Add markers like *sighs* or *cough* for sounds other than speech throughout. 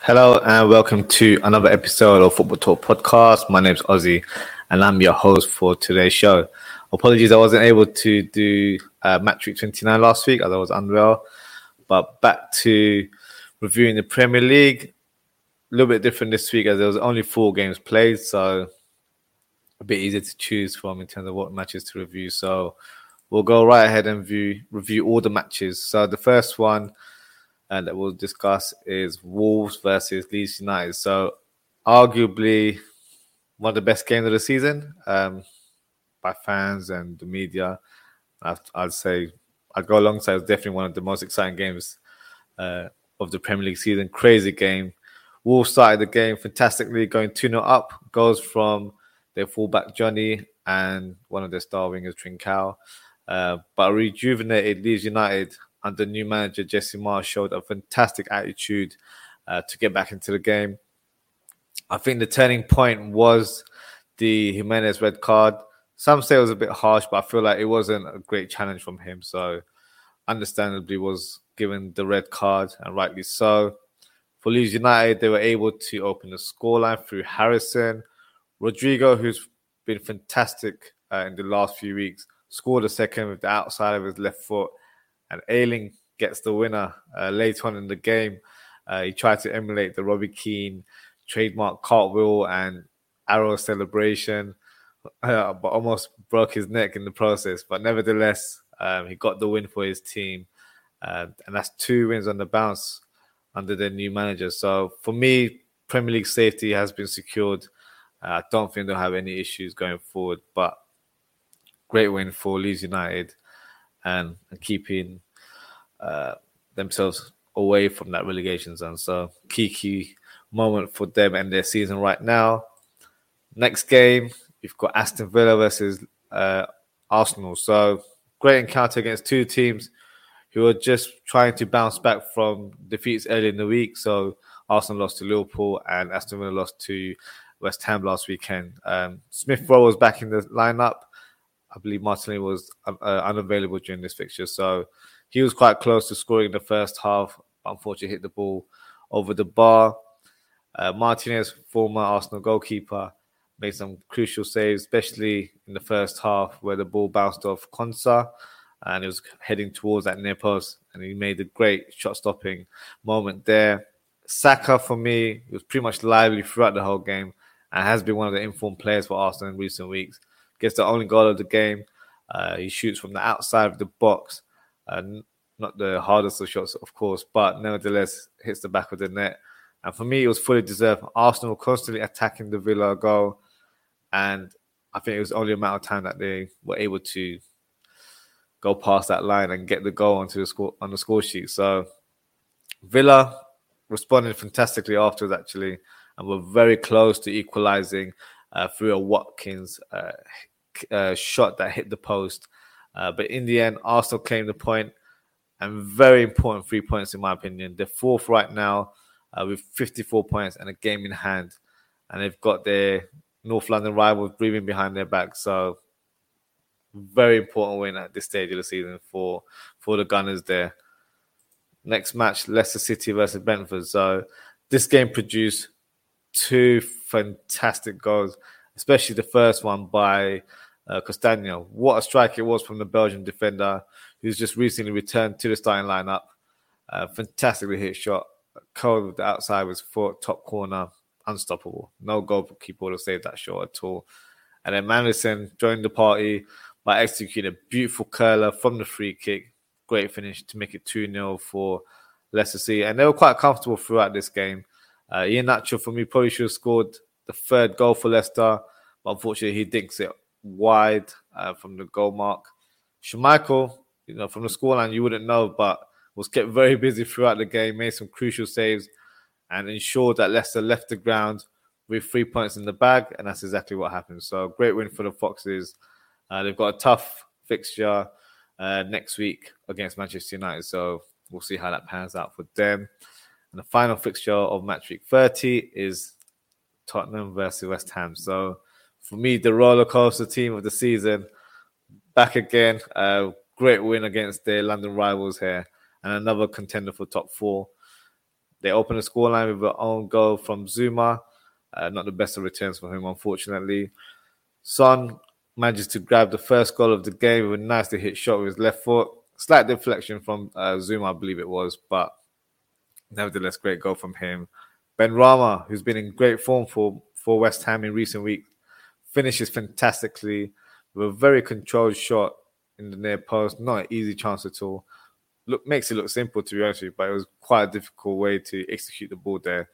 Hello and welcome to another episode of Football Talk Podcast. My name's Ozzy and I'm your host for today's show. Apologies, I wasn't able to do uh, Match Week 29 last week as I was unwell. But back to reviewing the Premier League. A little bit different this week as there was only four games played, so a bit easier to choose from in terms of what matches to review. So we'll go right ahead and view, review all the matches. So the first one and that we'll discuss is Wolves versus Leeds United. So, arguably one of the best games of the season um, by fans and the media. I'd, say I'd go alongside. It's definitely one of the most exciting games uh, of the Premier League season. Crazy game. Wolves started the game fantastically, going 2 0 up. Goals from their fullback Jonny and one of their star wingers, Trincao. Uh, but rejuvenated Leeds United under new manager Jesse Marsch showed a fantastic attitude uh, to get back into the game. I think the turning point was the Jimenez red card. Some say it was a bit harsh, but I feel like it wasn't a great challenge from him. So, understandably, was given the red card, and rightly so. For Leeds United, they were able to open the scoreline through Harrison. Rodrigo, who's been fantastic uh, in the last few weeks, scored a second with the outside of his left foot and Ayling gets the winner uh, later on in the game. Uh, he tried to emulate the Robbie Keane trademark cartwheel and arrow celebration, *laughs* uh, but almost broke his neck in the process. But nevertheless, um, he got the win for his team, uh, and that's two wins on the bounce under the new manager. So for me, Premier League safety has been secured. Uh, I don't think they'll have any issues going forward, but great win for Leeds United and, and keeping uh, themselves away from that relegation zone. So key key moment for them and their season right now. Next game, you've got Aston Villa versus uh, Arsenal. So great encounter against two teams who are just trying to bounce back from defeats early in the week. So Arsenal lost to Liverpool and Aston Villa lost to West Ham last weekend. Um, Smith Rowe was back in the lineup. I believe Martinelli was uh, unavailable during this fixture, so he was quite close to scoring in the first half. Unfortunately, hit the ball over the bar. Uh, Martinez, former Arsenal goalkeeper, made some crucial saves, especially in the first half where the ball bounced off Konsa and it was heading towards that near post, and he made a great shot-stopping moment there. Saka, for me, was pretty much lively throughout the whole game and has been one of the informed players for Arsenal in recent weeks gets the only goal of the game. Uh, he shoots from the outside of the box. Uh, not the hardest of shots, of course, but nevertheless hits the back of the net. And for me, it was fully deserved. Arsenal constantly attacking the Villa goal, and I think it was only a matter of time that they were able to go past that line and get the goal onto the score on the score sheet. So Villa responded fantastically afterwards, actually, and were very close to equalising uh, through a Watkins uh, uh, shot that hit the post. Uh, but in the end, Arsenal claimed the point and very important three points, in my opinion. They're fourth right now uh, with 54 points and a game in hand. And they've got their North London rivals breathing behind their back. So, very important win at this stage of the season for, for the Gunners there. Next match, Leicester City versus Brentford. So, this game produced two fantastic goals, especially the first one by uh. What a strike it was from the Belgian defender who's just recently returned to the starting lineup. Uh, fantastically hit shot. Cold with the outside was foot, top corner, unstoppable. No goalkeeper would have saved that shot at all. And then Maddison joined the party by executing a beautiful curler from the free kick. Great finish to make it 2 0 for Leicester City. And they were quite comfortable throughout this game. Uh, Iheanacho, for me, probably should have scored the third goal for Leicester, but unfortunately, he dinks it wide uh, from the goal mark. Schmeichel, you know, from the scoreline, you wouldn't know, but was kept very busy throughout the game, made some crucial saves, and ensured that Leicester left the ground with three points in the bag, and that's exactly what happened. So, great win for the Foxes. Uh, they've got a tough fixture uh, next week against Manchester United, so we'll see how that pans out for them. And the final fixture of match week 30 is Tottenham versus West Ham. So, for me, the roller coaster team of the season back again. Uh, great win against their London rivals here. and another contender for top four. They opened the scoreline with an own goal from Zouma. Uh, not the best of returns for him, unfortunately. Son manages to grab the first goal of the game with a nicely hit shot with his left foot. Slight deflection from uh, Zouma, I believe it was, but nevertheless, great goal from him. Benrahma, who's been in great form for, for West Ham in recent weeks, finishes fantastically with a very controlled shot in the near post. Not an easy chance at all. Look, makes it look simple to be honest you, but it was quite a difficult way to execute the ball there,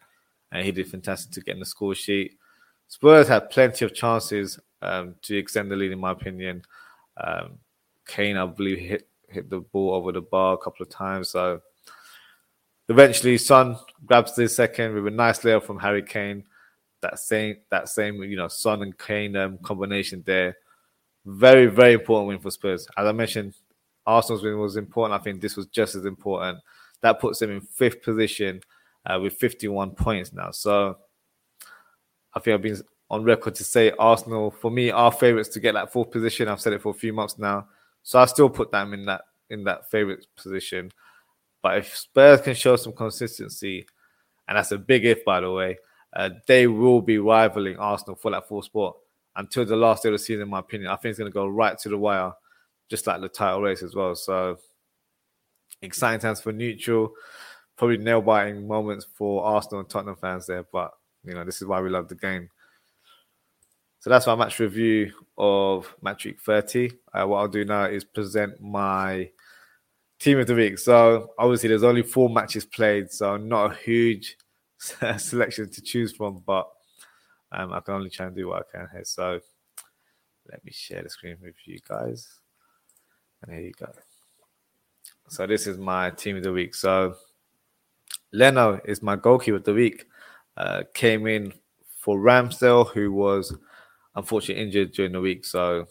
and he did fantastic to get in the score sheet. Spurs had plenty of chances um, to extend the lead, in my opinion. Um, Kane, I believe, hit hit the ball over the bar a couple of times, so Eventually, Son grabs the second with a nice layup from Harry Kane. That same, that same, you know, Son and Kane um, combination there. Very, very important win for Spurs. As I mentioned, Arsenal's win was important. I think this was just as important. That puts them in fifth position uh, with 51 points now. So I think I've been on record to say Arsenal, for me, are favourites to get that fourth position. I've said it for a few months now. So I still put them in that in that favourite position. But if Spurs can show some consistency, and that's a big if, by the way, uh, they will be rivaling Arsenal for that full spot until the last day of the season, in my opinion. I think it's going to go right to the wire, just like the title race as well. So exciting times for neutral, probably nail biting moments for Arsenal and Tottenham fans there. But you know, this is why we love the game. So that's my match review of Match Week 30. Uh, what I'll do now is present my team of the week. So obviously, there's only four matches played, so not a huge *laughs* selection to choose from, but um, I can only try and do what I can here. So let me share the screen with you guys, and here you go. So this is my team of the week. So Leno is my goalkeeper of the week. Uh, came in for Ramsdale, who was unfortunately injured during the week, so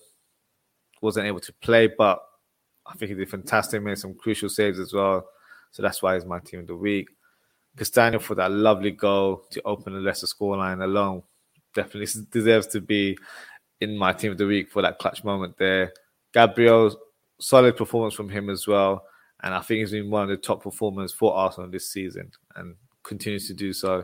wasn't able to play, but I think he did fantastic, made some crucial saves as well. So that's why he's my team of the week. Castagne for that lovely goal to open the Leicester scoreline alone definitely *laughs* deserves to be in my team of the week for that clutch moment there. Gabriel, solid performance from him as well. And I think he's been one of the top performers for Arsenal this season and continues to do so.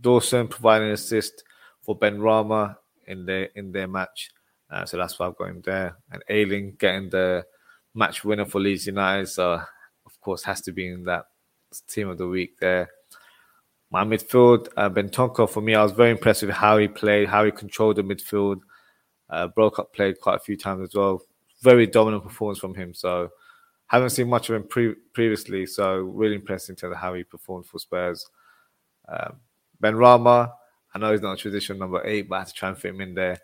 Dawson providing an assist for Benrahma in their in their match. Uh, so that's why I've got him there. And Ayling getting the match winner for Leeds United. So, of course, has to be in that team of the week there. My midfield, uh, Bentancur, for me, I was very impressed with how he played, how he controlled the midfield. Uh, broke up played quite a few times as well. Very dominant performance from him. So, haven't seen much of him pre- previously. So, really impressed in terms of how he performed for Spurs. Um, Benrahma, I know he's not a traditional number eight, but I had to try and fit him in there.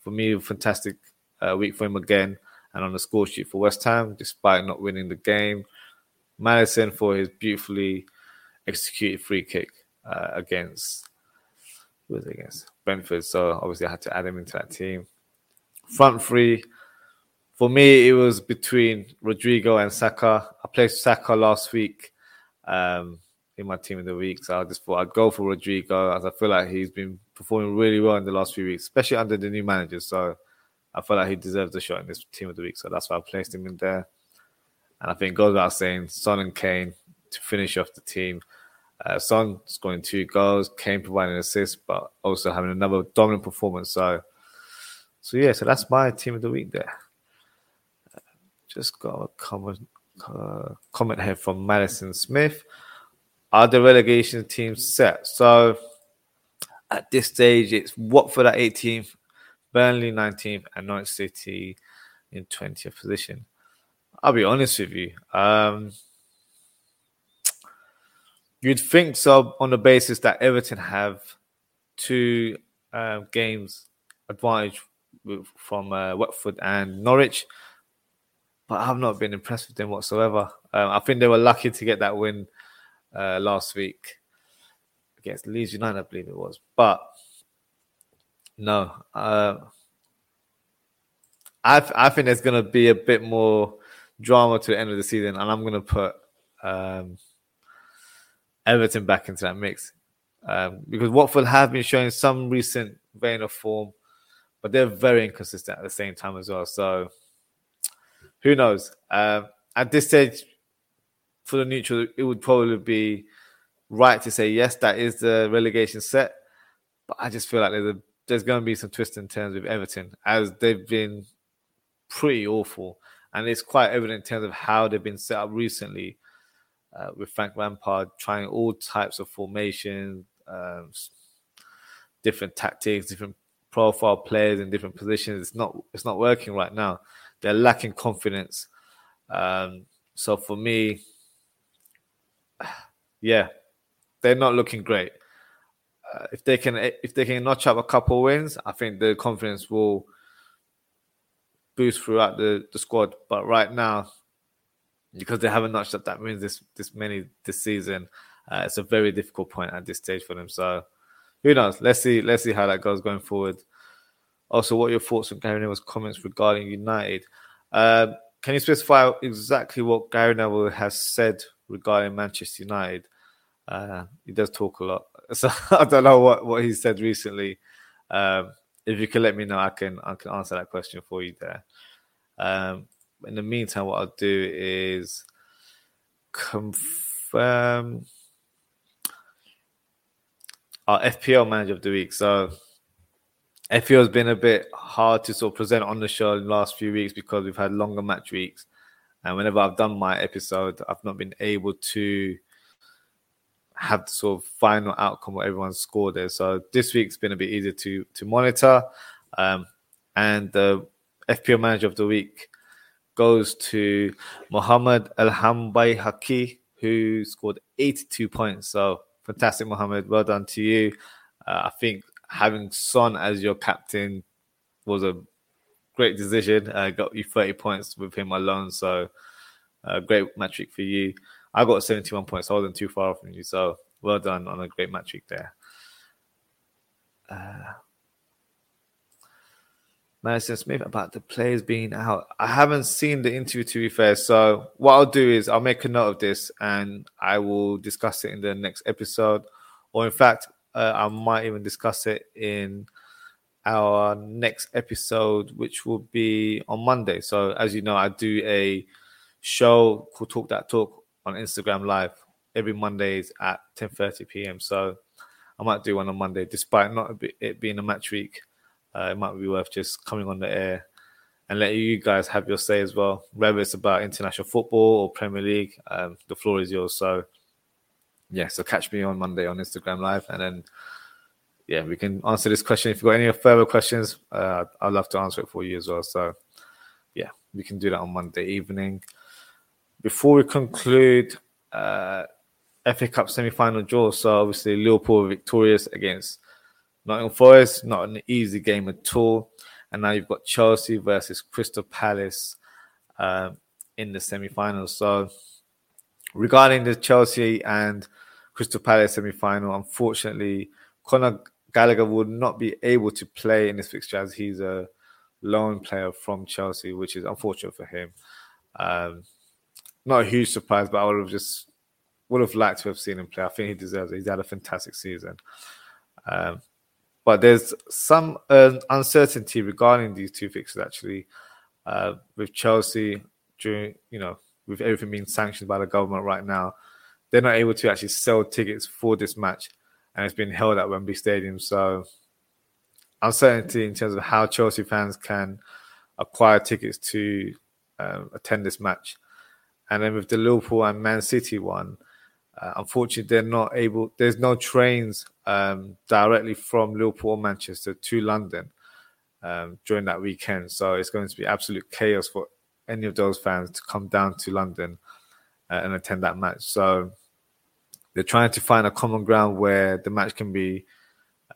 For me, fantastic uh, week for him again and on the score sheet for West Ham, despite not winning the game. Maddison for his beautifully executed free kick uh, against who was against Brentford. So obviously I had to add him into that team. Front three. For me, it was between Rodrigo and Saka. I played Saka last week um, in my team of the week, so I just thought I'd go for Rodrigo as I feel like he's been performing really well in the last few weeks, especially under the new manager. So I felt like he deserves a shot in this team of the week, so that's why I placed him in there. And I think goes without saying, Son and Kane to finish off the team. Uh, Son scoring two goals, Kane providing an assist, but also having another dominant performance. So, so yeah, so that's my team of the week there. Uh, just got a comment, uh, comment here from Madison Smith. Are the relegation teams set? So at this stage, it's Watford at 18th, Burnley 19th, and Norwich City in 20th position. I'll be honest with you. Um, you'd think so on the basis that Everton have two uh, games advantage from uh, Watford and Norwich, but I've not been impressed with them whatsoever. Um, I think they were lucky to get that win uh, last week against Leeds United, I believe it was. But no, uh, I I think there's gonna be a bit more drama to the end of the season, and I'm gonna put um, Everton back into that mix um, because Watford have been showing some recent vein of form, but they're very inconsistent at the same time as well. So who knows? Um, at this stage, for the neutral, it would probably be right to say yes, that is the relegation set. But I just feel like there's a, there's going to be some twists and turns with Everton as they've been pretty awful, and it's quite evident in terms of how they've been set up recently. Uh, with Frank Lampard trying all types of formations, um, different tactics, different profile players in different positions. It's not it's not working right now. They're lacking confidence. Um, so for me, *sighs* yeah, they're not looking great. Uh, if they can if they can notch up a couple wins, I think the confidence will boost throughout the, the squad. But right now, because they haven't notched up that wins this this many this season, uh, it's a very difficult point at this stage for them. So who knows? Let's see. Let's see how that goes going forward. Also, what are your thoughts on Gary Neville's comments regarding United? Uh, can you specify exactly what Gary Neville has said regarding Manchester United? Uh, he does talk a lot, so *laughs* I don't know what, what he said recently. Um, if you can let me know, I can I can answer that question for you there. Um, in the meantime, what I'll do is confirm our FPL manager of the week. So FPL has been a bit hard to sort of present on the show in the last few weeks because we've had longer match weeks. And whenever I've done my episode, I've not been able to have the sort of final outcome what everyone's scored there. So this week's been a bit easier to to monitor. Um, and the FPL manager of the week goes to Mohammed Al-Hambayhaqi, who scored 82 points. So fantastic, Mohammed. Well done to you. Uh, I think having Son as your captain was a great decision. Uh, got you 30 points with him alone. So uh, great metric for you. I got 71 points. I wasn't too far from you. So well done on a great match week there. Uh, Madison Smith about the players being out. I haven't seen the interview to be fair. So what I'll do is I'll make a note of this and I will discuss it in the next episode. Or in fact, uh, I might even discuss it in our next episode, which will be on Monday. So as you know, I do a show called Talk That Talk on Instagram Live every Mondays at 10:30 p.m. So I might do one on Monday, despite not it being a match week uh, it might be worth just coming on the air and letting you guys have your say as well. Whether it's about international football or Premier League, um, the floor is yours. So, yeah, so catch me on Monday on Instagram Live, and then yeah, we can answer this question. If you've got any further questions, uh, I'd love to answer it for you as well. So, yeah, we can do that on Monday evening. Before we conclude, uh, FA Cup semi-final draw. So obviously Liverpool victorious against Nottingham Forest, not an easy game at all. And now you've got Chelsea versus Crystal Palace um, in the semi final. So, regarding the Chelsea and Crystal Palace semi-final, unfortunately, Conor Gallagher would not be able to play in this fixture as he's a loan player from Chelsea, which is unfortunate for him. Um, not a huge surprise, but I would have just would have liked to have seen him play. I think he deserves it. He's had a fantastic season. Um, but there's some uh, uncertainty regarding these two fixtures actually. Uh, with Chelsea during, you know, with everything being sanctioned by the government right now, they're not able to actually sell tickets for this match, and it's been held at Wembley Stadium. So uncertainty in terms of how Chelsea fans can acquire tickets to um, attend this match. And then with the Liverpool and Man City one, uh, unfortunately, they're not able. There's no trains um, directly from Liverpool or Manchester to London um, during that weekend, so it's going to be absolute chaos for any of those fans to come down to London uh, and attend that match. So they're trying to find a common ground where the match can be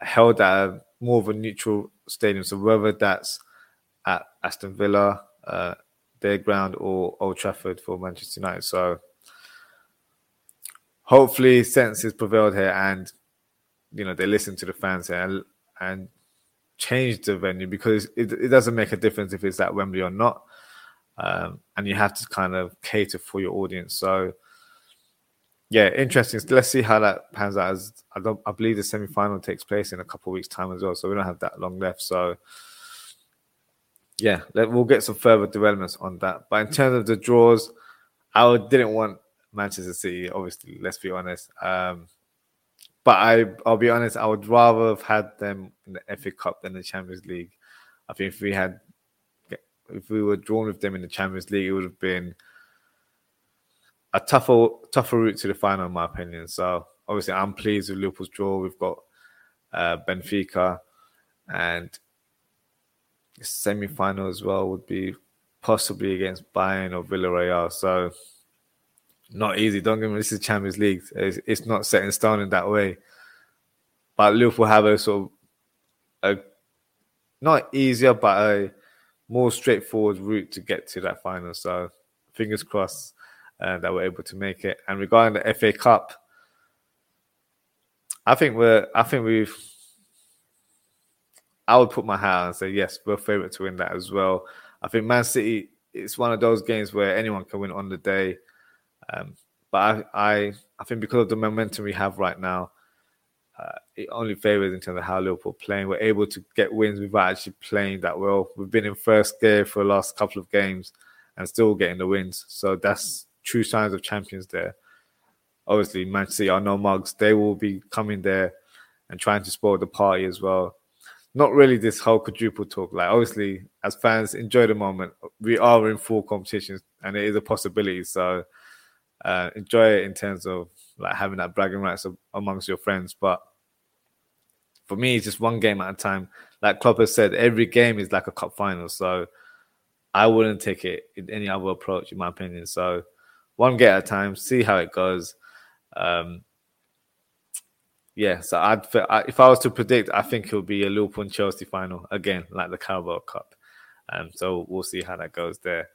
held at a, more of a neutral stadium. So whether that's at Aston Villa, uh, their ground, or Old Trafford for Manchester United. So hopefully senses prevailed here and you know they listen to the fans here and, and change the venue because it, it doesn't make a difference if it's at Wembley or not. Um, and you have to kind of cater for your audience. So, yeah, interesting. Let's see how that pans out. As I, I believe the semi final takes place in a couple of weeks' time as well. So we don't have that long left. So, yeah, we'll get some further developments on that. But in terms of the draws, I didn't want Manchester City. Obviously, let's be honest. Um, but I, I'll be honest. I would rather have had them in the FA Cup than the Champions League. I think if we had, if we were drawn with them in the Champions League, it would have been a tougher, tougher route to the final, in my opinion. So obviously, I'm pleased with Liverpool's draw. We've got uh, Benfica, and semi final as well would be possibly against Bayern or Villarreal. So not easy. Don't get me. This is Champions League. It's, it's, not set in stone in that way. But Liverpool have a sort of a not easier, but a more straightforward route to get to that final. So fingers crossed uh, that we're able to make it. And regarding the FA Cup, I think we're. I think we've. I would put my on and say yes, we're favourite to win that as well. I think Man City. It's one of those games where anyone can win on the day. Um, but I, I, I think because of the momentum we have right now, uh, it only favors in terms of how Liverpool playing. We're able to get wins without actually playing that well. We've been in first gear for the last couple of games and still getting the wins. So that's true signs of champions there. Obviously, Man City are no mugs. They will be coming there and trying to spoil the party as well. Not really this whole quadruple talk. Like, obviously, as fans, enjoy the moment. We are in full competitions, and it is a possibility. So, uh, enjoy it in terms of like having that bragging rights amongst your friends. But for me, it's just one game at a time. Like Klopp has said, every game is like a cup final. So I wouldn't take it in any other approach, in my opinion. So one game at a time, see how it goes. Um, yeah, so I'd if I was to predict, I think it will be a Liverpool and Chelsea final again, like the Carabao Cup. Um, so we'll see how that goes there.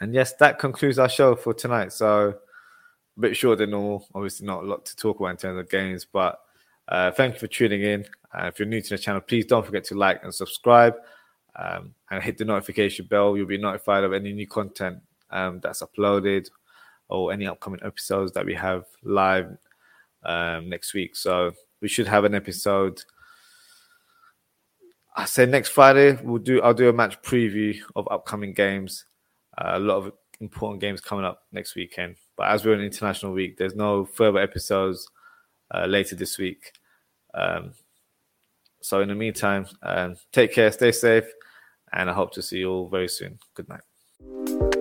And yes, that concludes our show for tonight. So a bit shorter than normal. Obviously, not a lot to talk about in terms of games, but uh, thank you for tuning in. Uh, if you're new to the channel, please don't forget to like and subscribe um, and hit the notification bell. You'll be notified of any new content um, that's uploaded or any upcoming episodes that we have live um, next week. So we should have an episode. I say next Friday we'll do. I'll do a match preview of upcoming games. Uh, a lot of important games coming up next weekend. But as we're in international week, there's no further episodes uh, later this week. Um, so in the meantime, um, take care, stay safe, and I hope to see you all very soon. Good night.